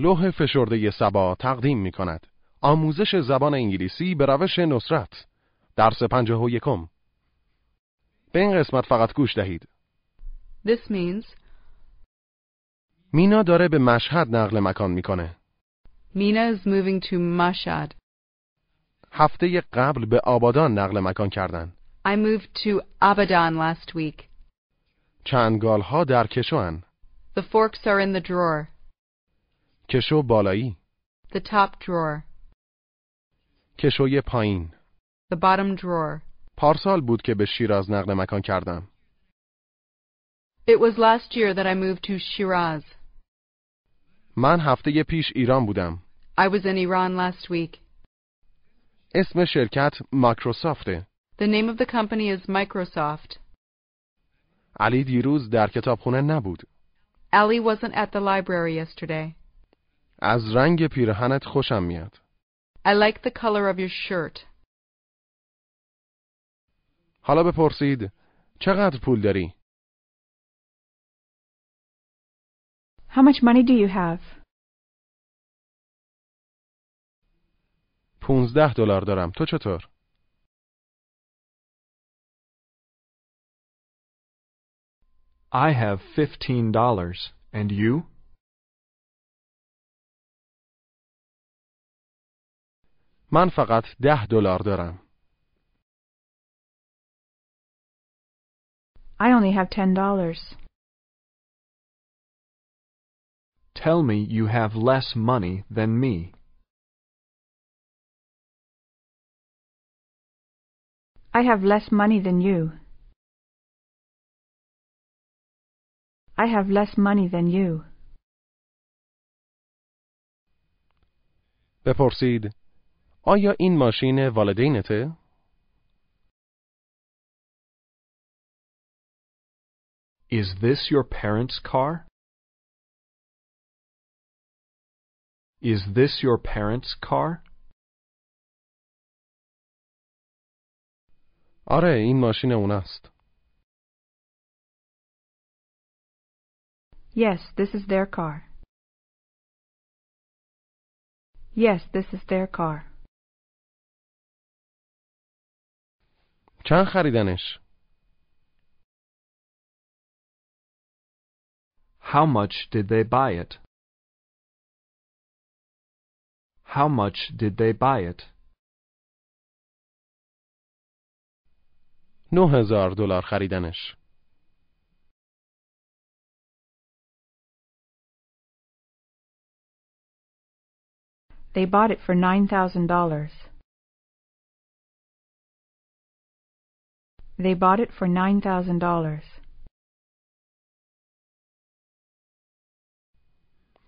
لوح فشرده سبا تقدیم می کند. آموزش زبان انگلیسی به روش نصرت. درس پنجاه و یکم. به این قسمت فقط گوش دهید. This means مینا داره به مشهد نقل مکان می‌کنه. Mina is moving to Mashhad. هفته قبل به آبادان نقل مکان کردن. I moved to Abadan last week. چنگال ها در کشوان. The forks are in the drawer. کشو بالایی. The top drawer. کشوی پایین. The bottom drawer. پارسال بود که به شیراز نقل مکان کردم. It was last year that I moved to Shiraz. من هفته پیش ایران بودم. I was in Iran last week. اسم شرکت ماکروسافته. The name of the company is Microsoft. علی دیروز در کتابخونه نبود. Ali wasn't at the library yesterday. از رنگ پیرهنت خوشم میاد. I like the color of your shirt. حالا بپرسید چقدر پول داری؟ How much money do you have? 15 دلار دارم. تو چطور؟ I have fifteen dollars. And you? من فقط 10 دلار دارم. I only have ten dollars. Tell me you have less money than me. I have less money than you. I have less money than you. بپرسید آیا این ماشین والدینته؟ Is this your parents' car? Is this your parents' car? آره این ماشین اونست. Yes, this is their car. Yes, this is their car. چند خریدنش؟ How much did they buy it? How much did they buy it? 9000 دلار خریدنش. They bought it for $9,000. They bought it for nine thousand dollars.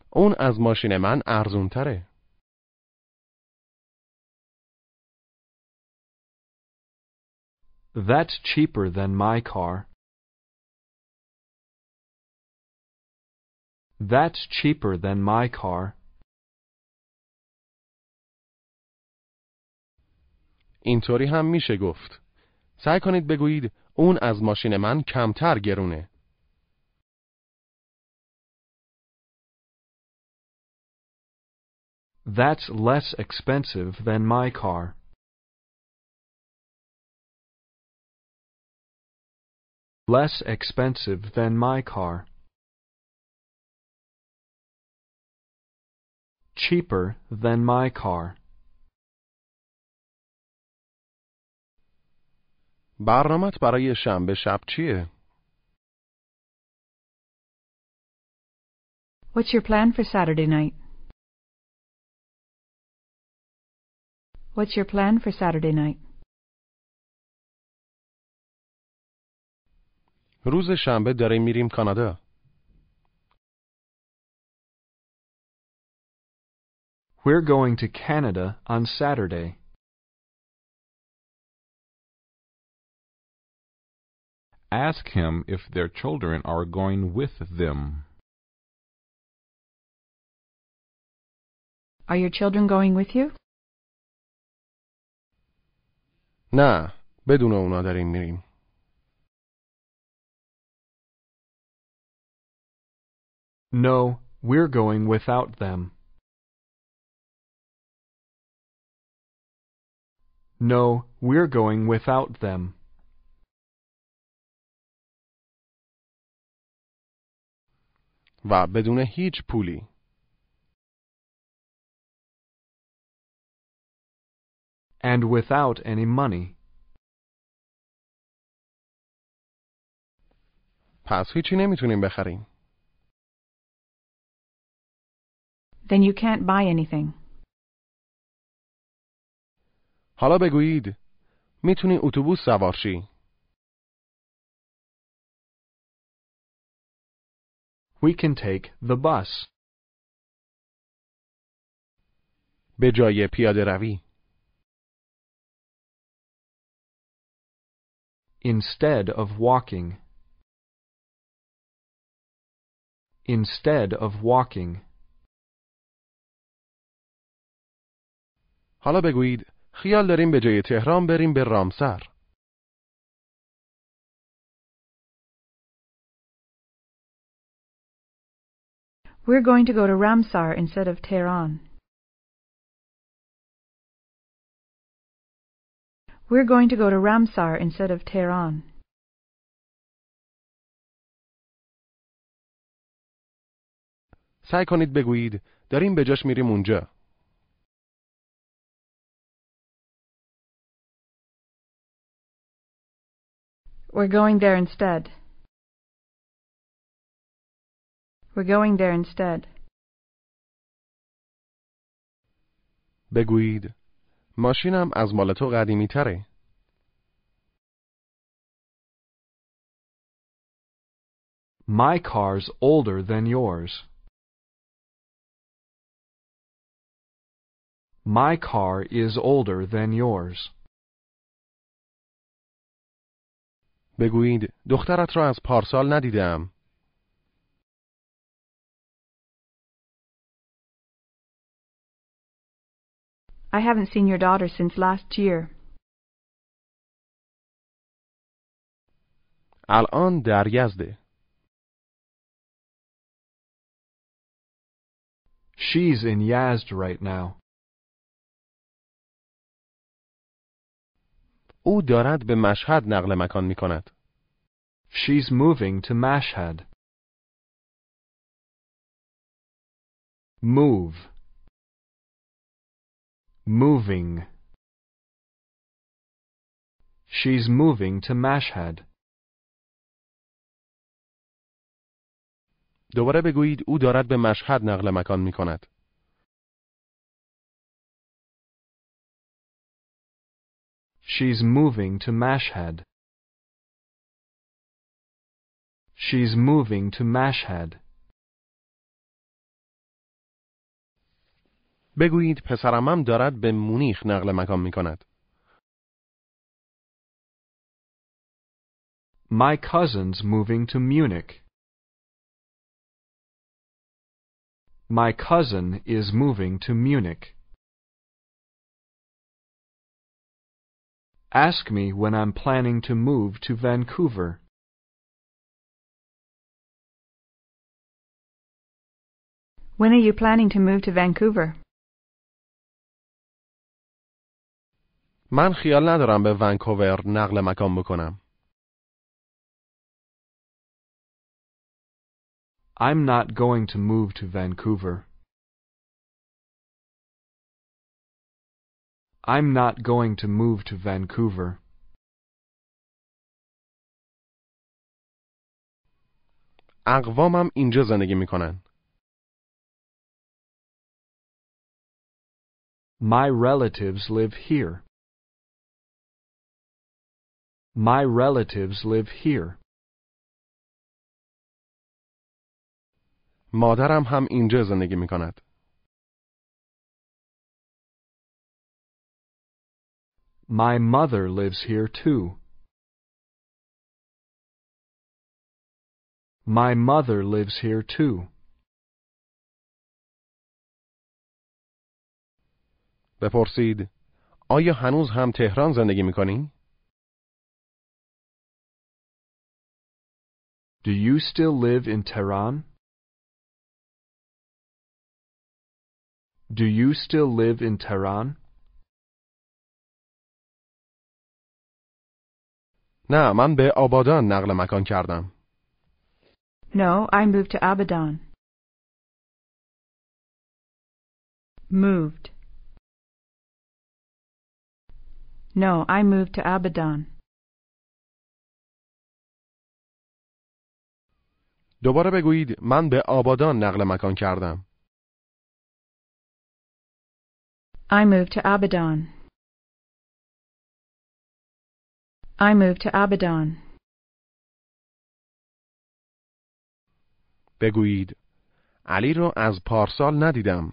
اون از ماشین من ارزون تره. That's cheaper than my car. That's cheaper than my car. اینطوری هم میشه گفت. سعی کنید بگویید اون از ماشین من کمتر گرونه. That's less expensive than my car. Less expensive than my car. Cheaper than my car. برنامت برای شنبه شب چیه؟ What's your plan for Saturday night? What's your plan for Saturday night? روز شنبه داریم میریم کانادا. We're going to Canada on Saturday. ask him if their children are going with them. Are your children going with you? Na, بدون اونا داریم میریم No, we're going without them. No, we're going without them. و بدون هیچ پولی And without any money. پس هیچی نمی‌تونیم بخریم Then you can't buy anything. حالا بگویید می‌تونی اتوبوس سوار شی We can take the bus. به جای پیاده روی Instead of walking. Instead of walking. حالا بگویید خیال داریم به جای تهران بریم به رامسر We're going to go to Ramsar instead of Tehran. We're going to go to Ramsar instead of Tehran. سعی کنید بگویید داریم به جاش میریم اونجا We're going there instead. We're going there instead. بگویید ماشینم از مال تو قدیمی تره My car's older than yours. My car is older than yours. بگویید دخترت را از پارسال ندیدم I haven't seen your daughter since last year. الان در یزده She's in Yazd right now. او دارد به مشهد نقل مکان می کند She's moving to Mashhad. Move. Moving. She's moving to Mashhad. دوباره بگویید او دارد به مشهد نقل مکان می کند She's moving to Mashhad. She's moving to Mashhad. بگویید پسرمم دارد به مونیخ نقل مکان می کند My cousin's moving to Munich. My cousin is moving to Munich. Ask me when I'm planning to move to Vancouver. When are you planning to move to Vancouver? من خیال ندارم به ونکوور نقل مکان بکنم I'm not going to move to Vancouver. I'm not going to move to Vancouver. اقوامم اینجا زندگی می کنن. My relatives live here. My relatives live here. مادرم هم اینجا زندگی می کند. My mother lives here too. My mother lives here too. بپرسید آیا هنوز هم تهران زندگی می کنی؟ Do you still live in Tehran? Do you still live in Tehran? نه من به آبادان نقل مکان کردم. No, I moved to Abadan. Moved. No, I moved to Abadan. دوباره بگویید من به آبادان نقل مکان کردم. I moved to Abadan. I moved to Abadan. بگویید علی را از پارسال ندیدم.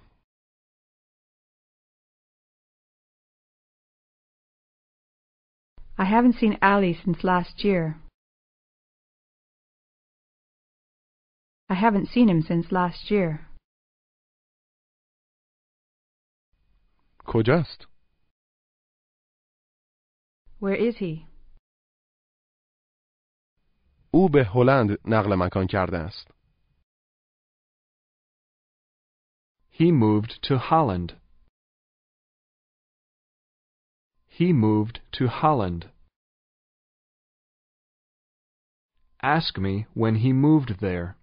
I haven't seen Ali since last year. I haven't seen him since last year. کجاست؟ Where is he? او به هلند نقل مکان کرده است. He moved to Holland. He moved to Holland. Ask me when he moved there.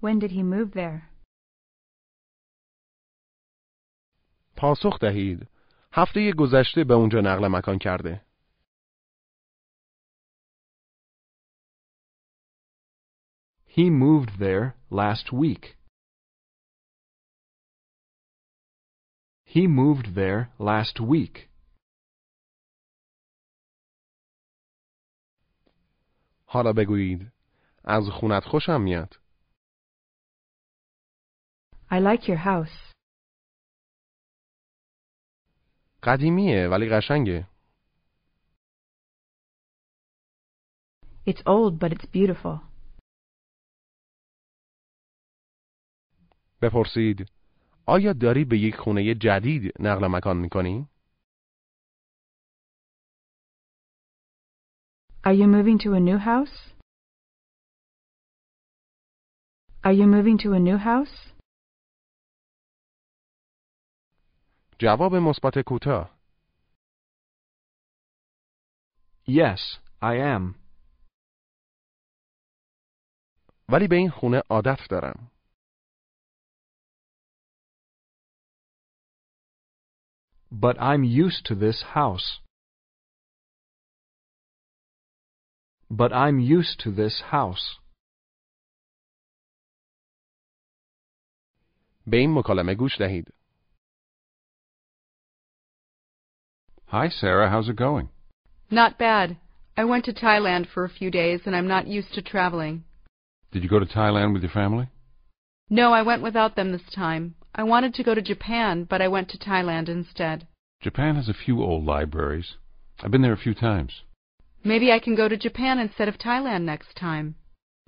When did he move there? پاسخ دهید. هفته گذشته به اونجا نقل مکان کرده. He moved there last week. He moved there last week. حالا بگویید از خونت خوشم میاد. I like your house. قدیمیه ولی قشنگه. It's old, but it's beautiful. بپرسید آیا داری به یک خونه جدید نقل مکان میکنی؟ Are you moving to a new house? Are you moving to a new house? جواب مثبت کوتاه. Yes, I am. ولی به این خونه عادت دارم. But I'm used to this house. But I'm used to this house. به این مکالمه گوش دهید. Hi, Sarah. How's it going? Not bad. I went to Thailand for a few days and I'm not used to traveling. Did you go to Thailand with your family? No, I went without them this time. I wanted to go to Japan, but I went to Thailand instead. Japan has a few old libraries. I've been there a few times. Maybe I can go to Japan instead of Thailand next time.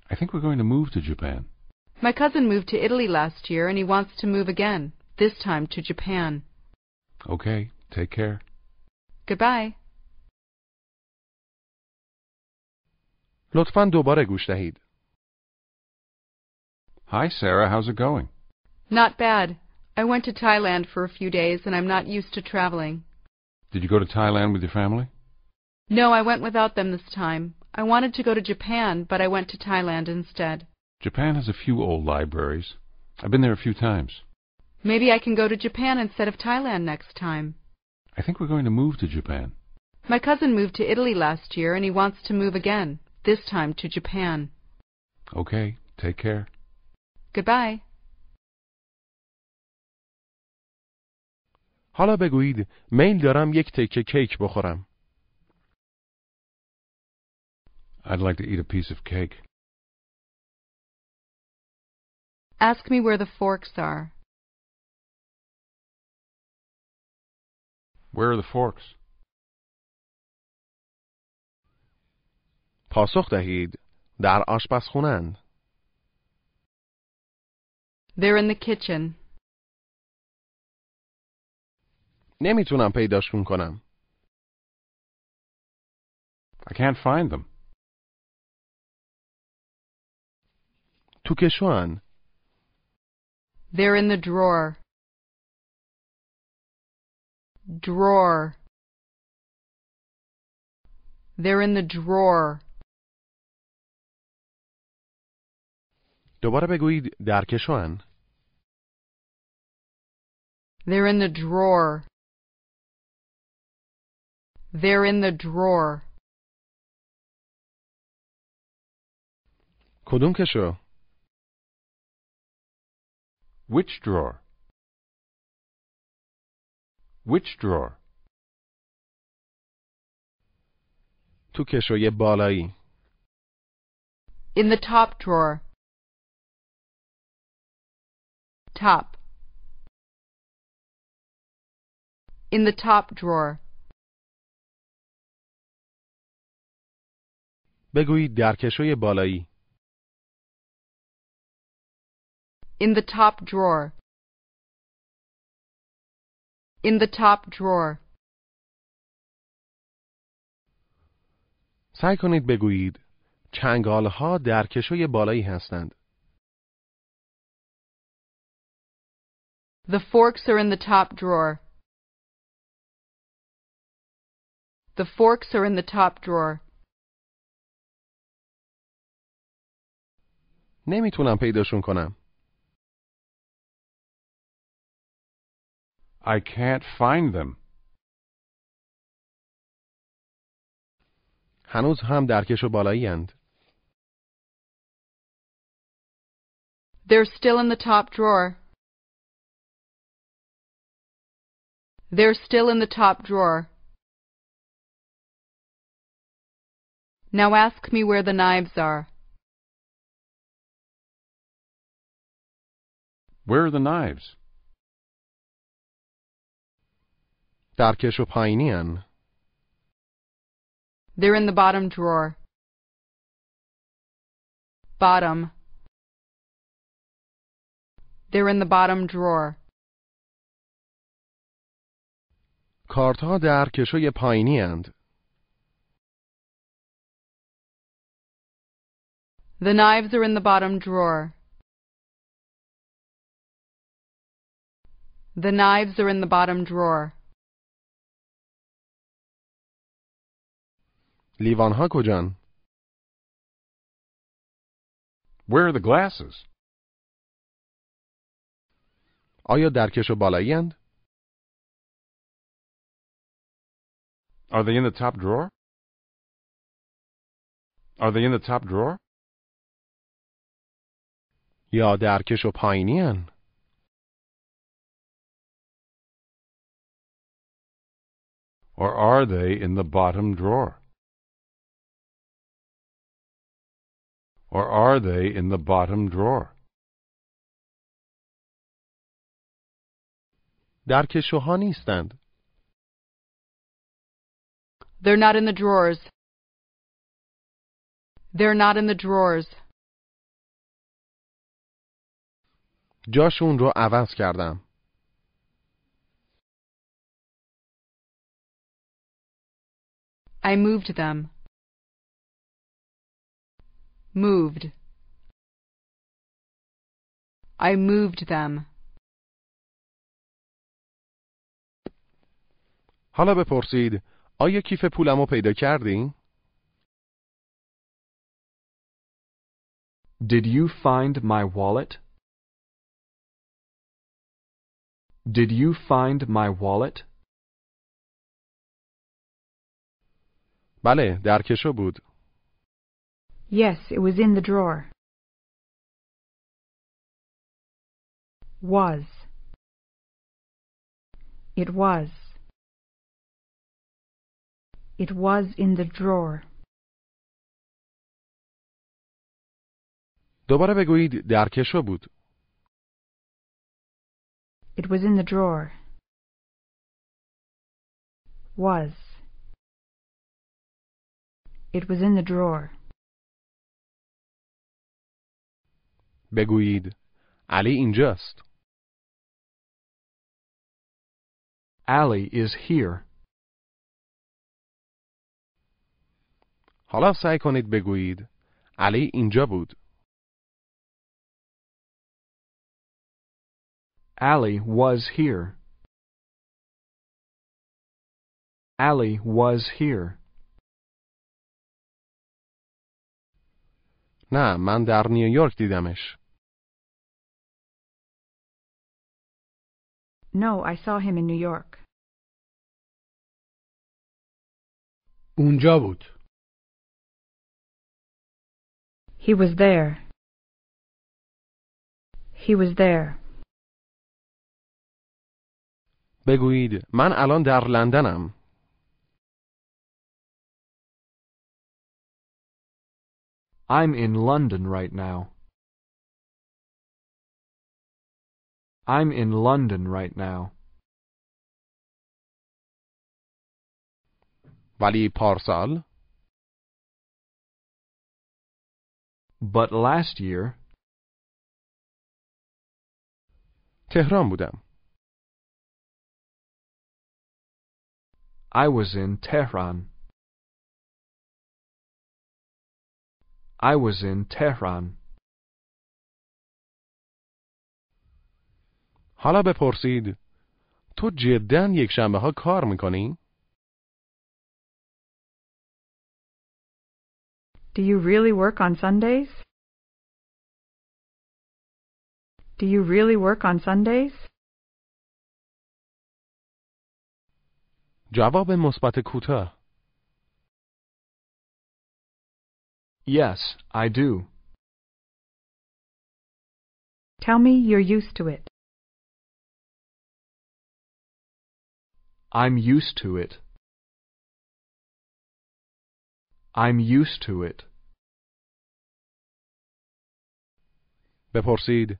I think we're going to move to Japan. My cousin moved to Italy last year and he wants to move again, this time to Japan. Okay, take care. Goodbye. لطفا دوباره گوش دهید. Hi, Sarah. How's it going? Not bad. I went to Thailand for a few days and I'm not used to traveling. Did you go to Thailand with your family? No, I went without them this time. I wanted to go to Japan, but I went to Thailand instead. Japan has a few old libraries. I've been there a few times. Maybe I can go to Japan instead of Thailand next time. I think we're going to move to Japan. My cousin moved to Italy last year and he wants to move again, this time to Japan. Okay, take care. Goodbye. حالا بگویید میل دارم یک تکه کیک بخورم. I'd like to eat a piece of cake. Ask me where the forks are. Where are the forks? پاسخ دهید. در آشپزخونه‌اند. They're in the kitchen. نمیتونم پیداشون کنم. I can't find them. تو کشوان. They're in the drawer. Drawer. They're in the drawer. دوباره بگویید در کشوان. They're in the drawer. They're in the drawer. کدوم کشو؟ Which drawer? Which drawer? تو کشوی بالایی. In the top drawer. Top. In the top drawer. بگویید در کشوی بالایی. In the top drawer. In the top drawer. سعی کنید بگویید چنگال ها در کشوی بالایی هستند. The forks are in the top drawer. The forks are in the top drawer. نمیتونم پیداشون کنم. I can't find them. هنوز هم در کشو بالایی هند. They're still in the top drawer. They're still in the top drawer. Now ask me where the knives are. Where are the knives? در کشو پایینی هن. They're in the bottom drawer. Bottom. They're in the bottom drawer. کارت ها در کشوی پایینی هند. The knives are in the bottom drawer. The knives are in the bottom drawer. لیوان ها کجان؟ Where are the glasses? آیا در کشو بالایی هند؟ Are they in the top drawer? Are they in the top drawer? یا در کشو پایینی هن؟ Or are they in the bottom drawer? Or are they in the bottom drawer? در کشوها نیستند. They're not in the drawers. They're not in the drawers. جاشون رو عوض کردم. I moved them. Moved. I moved them. حالا بپرسید آیا کیف پولمو پیدا کردی؟ Did you find my wallet? Did you find my wallet? بله در کشو بود. Yes, it was in the drawer. Was. It was. It was in the drawer. دوباره بگویید در کشو بود. It was in the drawer. Was. It was in the drawer. بگویید علی اینجاست. Ali is here. حالا سعی کنید بگویید علی اینجا بود. Ali was here. Ali was here. نه من در نیویورک دیدمش. No, I saw him in New York. اونجا بود. He was there. He was there. بگویید من الان در لندنم. I'm in London right now. I'm in London right now. ولی پارسال But last year, تهران بودم. I was in Tehran. I was in Tehran. حالا بپرسید تو جدا یک شنبه ها کار می‌کنی؟ Do you really work on Sundays? Do you really work on Sundays? جواب مثبت کوتاه. Yes, I do. Tell me you're used to it. I'm used to it. I'm used to it. بپرسید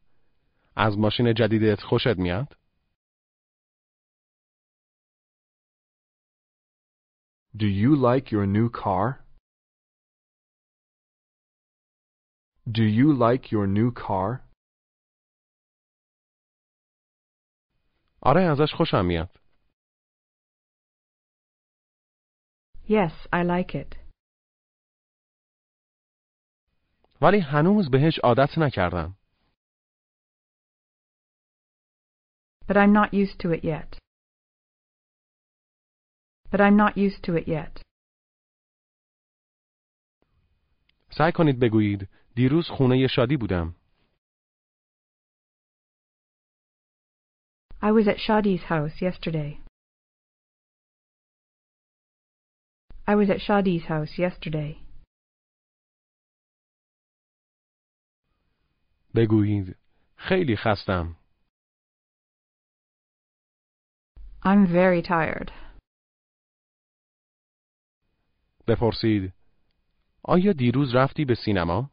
از ماشین جدیدت خوشت میاد؟ Do you like your new car? Do you like your new car? آره ازش خوشم میاد. Yes, I like it. ولی هنوز بهش عادت نکردم. But I'm not used to it yet. But I'm not used to it yet. سعی کنید بگویید دیروز خونه شادی بودم. I was at Shadi's house yesterday. I was at Shadi's house yesterday. بگویید خیلی خستم. I'm very tired. بپرسید آیا دیروز رفتی به سینما؟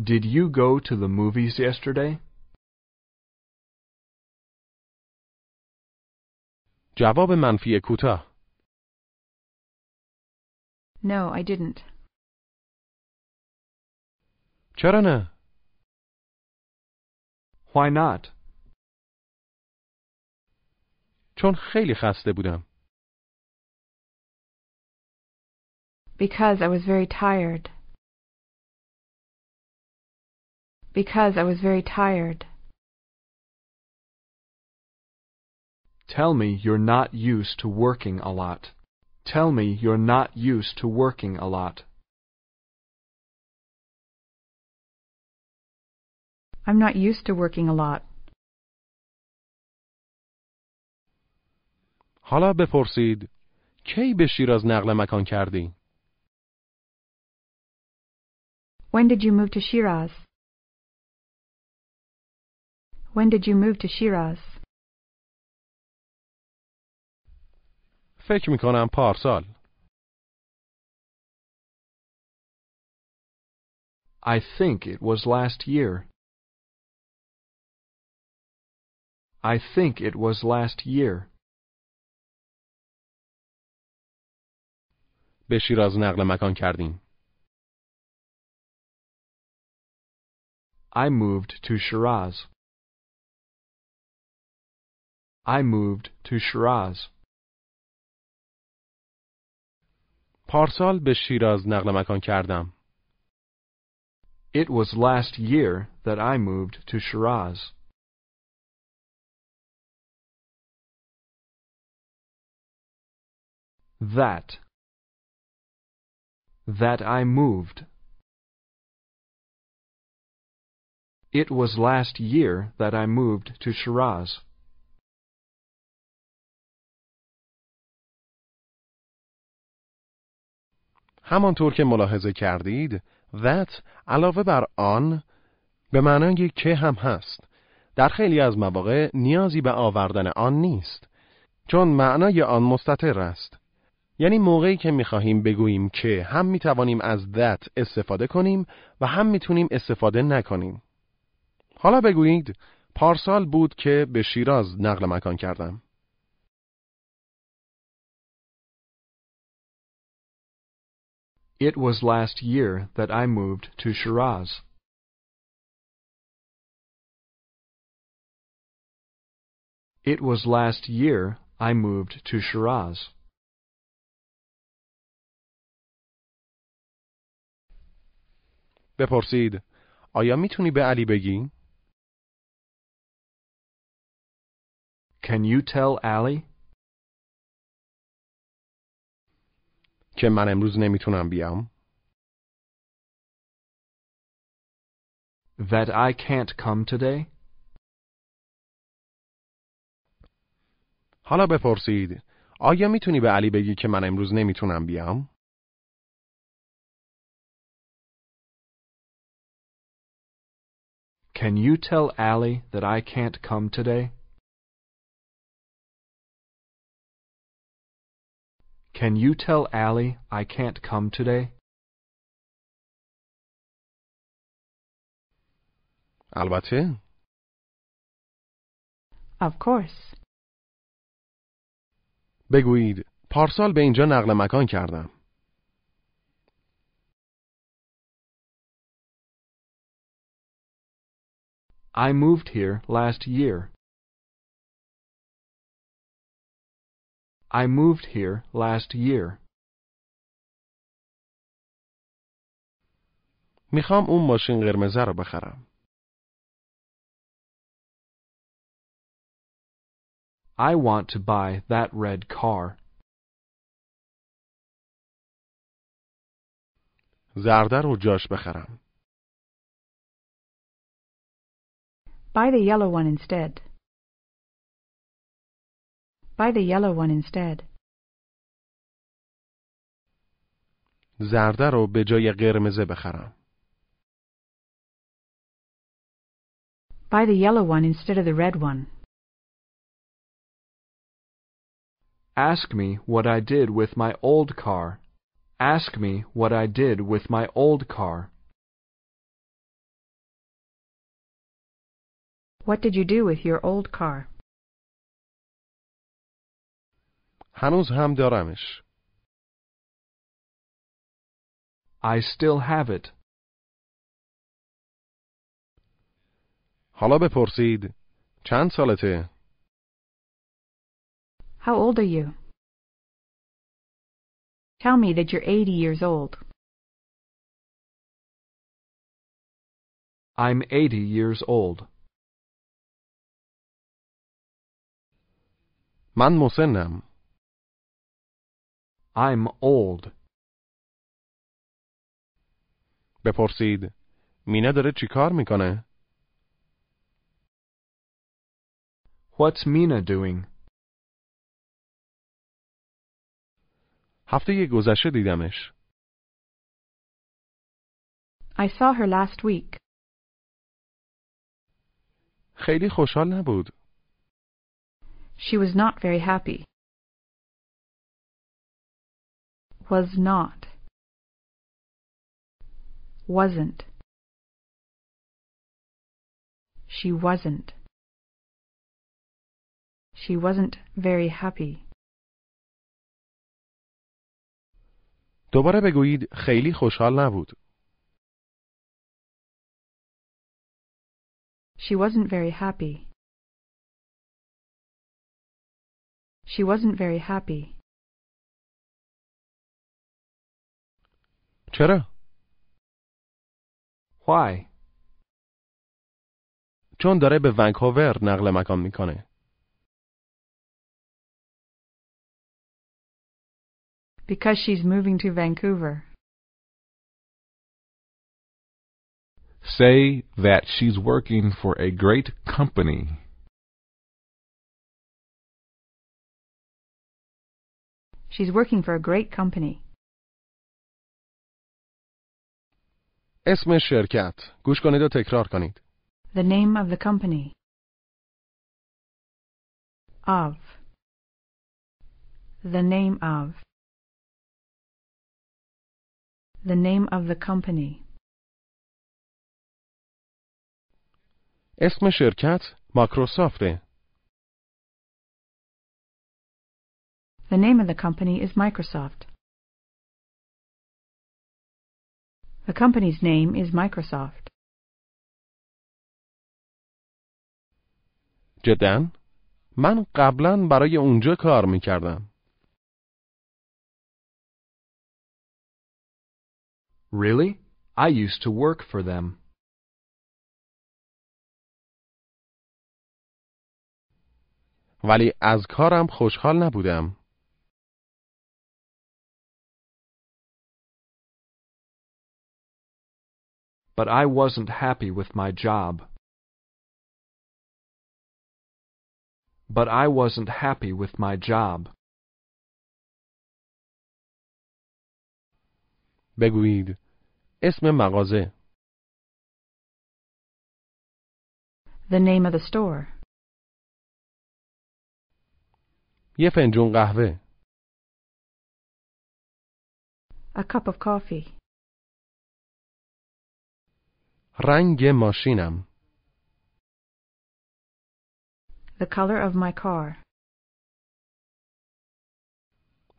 Did you go to the movies yesterday? جواب منفی کوتاه. No, I didn't. چرا نه؟ Why not? چون خیلی خسته بودم. Because I was very tired. Because I was very tired. Tell me you're not used to working a lot. Tell me you're not used to working a lot. I'm not used to working a lot. حالا بپرسید کی به شیراز نقل مکان کردی؟ When did you move to Shiraz? When did you move to Shiraz? فکر می کنم پارسال. I think it was last year. I think it was last year. به شیراز نقل مکان کردیم. I moved to Shiraz. I moved to Shiraz. پارسال به شیراز نقل مکان کردم. It was last year that I moved to Shiraz. That. That I moved. It was last year that I moved to Shiraz. همانطور که ملاحظه کردید that علاوه بر آن به معنای که هم هست. در خیلی از مواقع نیازی به آوردن آن نیست چون معنای آن مستطر است. یعنی موقعی که می‌خواهیم بگوییم که هم می‌توانیم از that استفاده کنیم و هم می‌تونیم استفاده نکنیم. حالا بگویید پارسال بود که به شیراز نقل مکان کردم. It was last year that I moved to Shiraz. It was last year I moved to Shiraz. بپرسید آیا میتونی به علی بگی؟ Can you tell Allie که من امروز نمی‌تونم بیام؟ that I can't come today? حالا بپرسید آیا می‌تونی به علی بگی که من امروز نمی‌تونم بیام؟ Can you tell Allie that I can't come today? Can you tell Ali I can't come today? البته. Of course. بگویید پارسال به اینجا نقل مکان کردم. I moved here last year. I moved here last year. میخوام اون ماشین قرمزه رو بخرم. I want to buy that red car. زرده رو جاش بخرم. Buy the yellow one instead. Buy the yellow one instead. زرده رو به جای قرمزه بخرم. Buy the yellow one instead of the red one. Ask me what I did with my old car. Ask me what I did with my old car. What did you do with your old car? هنوز هم دارمش. I still have it. حالا بپرسید چند سالته؟ How old are you? Tell me that you're 80 years old. I'm 80 years old. من مسنم. I'm old. بپرسید مینا داره چی کار میکنه؟ What's Mina doing? هفته گذشته دیدمش. I saw her last week. خیلی خوشحال نبود. She was not very happy. Was not. Wasn't. She wasn't. She wasn't very happy. دوباره بگویید خیلی خوشحال نبود. She wasn't very happy. She wasn't very happy. چرا؟ Why? چون داره به ونکوور نقل مکان میکنه. Because she's moving to Vancouver. Say that she's working for a great company. She's working for a great company. اسم شرکت گوش کنید و تکرار کنید The name of the company. Of. The name of. The name of the company. اسم شرکت ماکروسافته The name of the company is Microsoft. The company's name is Microsoft. جدا من قبلا برای اونجا کار می‌کردم Really? I used to work for them. ولی از کارم خوشحال نبودم But I wasn't happy with my job. But I wasn't happy with my job. بگویید اسم مغازه The name of the store. یه فنجون قهوه A cup of coffee. رنگ ماشینم The color of my car.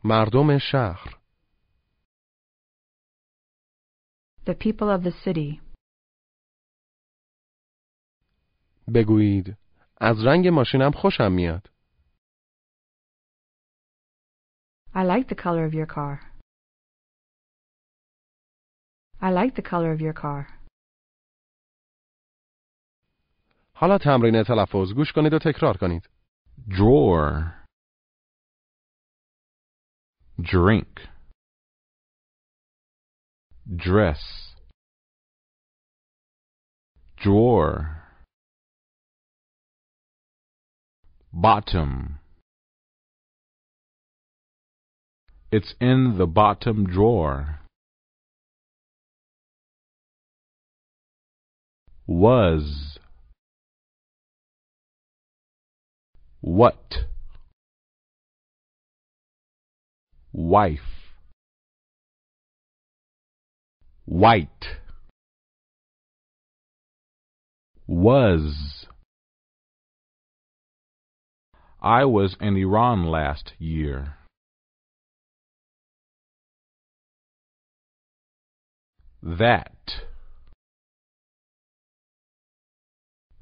مردم شهر The people of the city. بگویید از رنگ ماشینم خوشم میاد I like the color of your car. I like the color of your car. حالا تمرین تلفظ گوش کنید و تکرار کنید Drawer. Drink. Dress. Drawer. Bottom. It's in the bottom drawer. Was. What? Wife. White. Was. I was in Iran last year. That.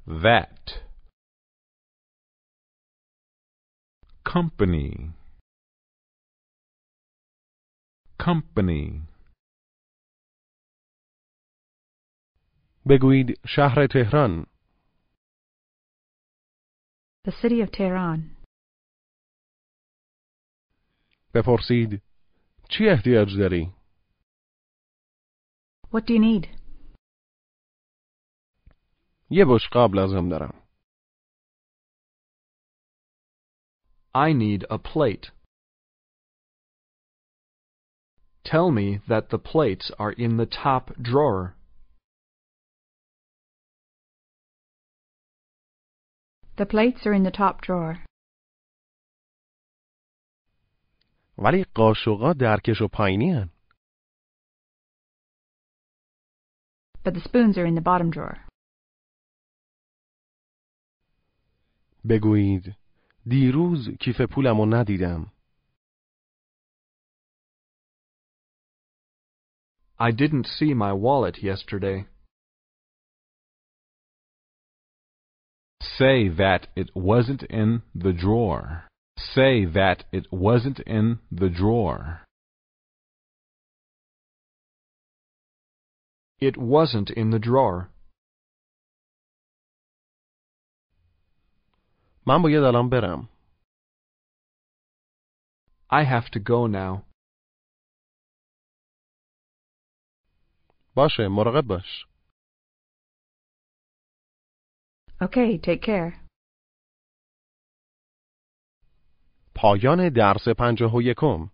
That. Company. Company. بگویید شهر تهران The city of Tehran. بپرسید چی احتیاج داری؟ What do you need? یه بشقاب لازم دارم I need a plate. Tell me that the plates are in the top drawer. The plates are in the top drawer. ولی قاشقا درکش و پایینی هن. But the spoons are in the bottom drawer. بگویید دیروز کیف پولمو ندیدم I didn't see my wallet yesterday. Say that it wasn't in the drawer. Say that it wasn't in the drawer. It wasn't in the drawer. من باید الان برم. I have to go now. باشه مراقب باش. Okay, take care. پایان درس پنجاه و یکم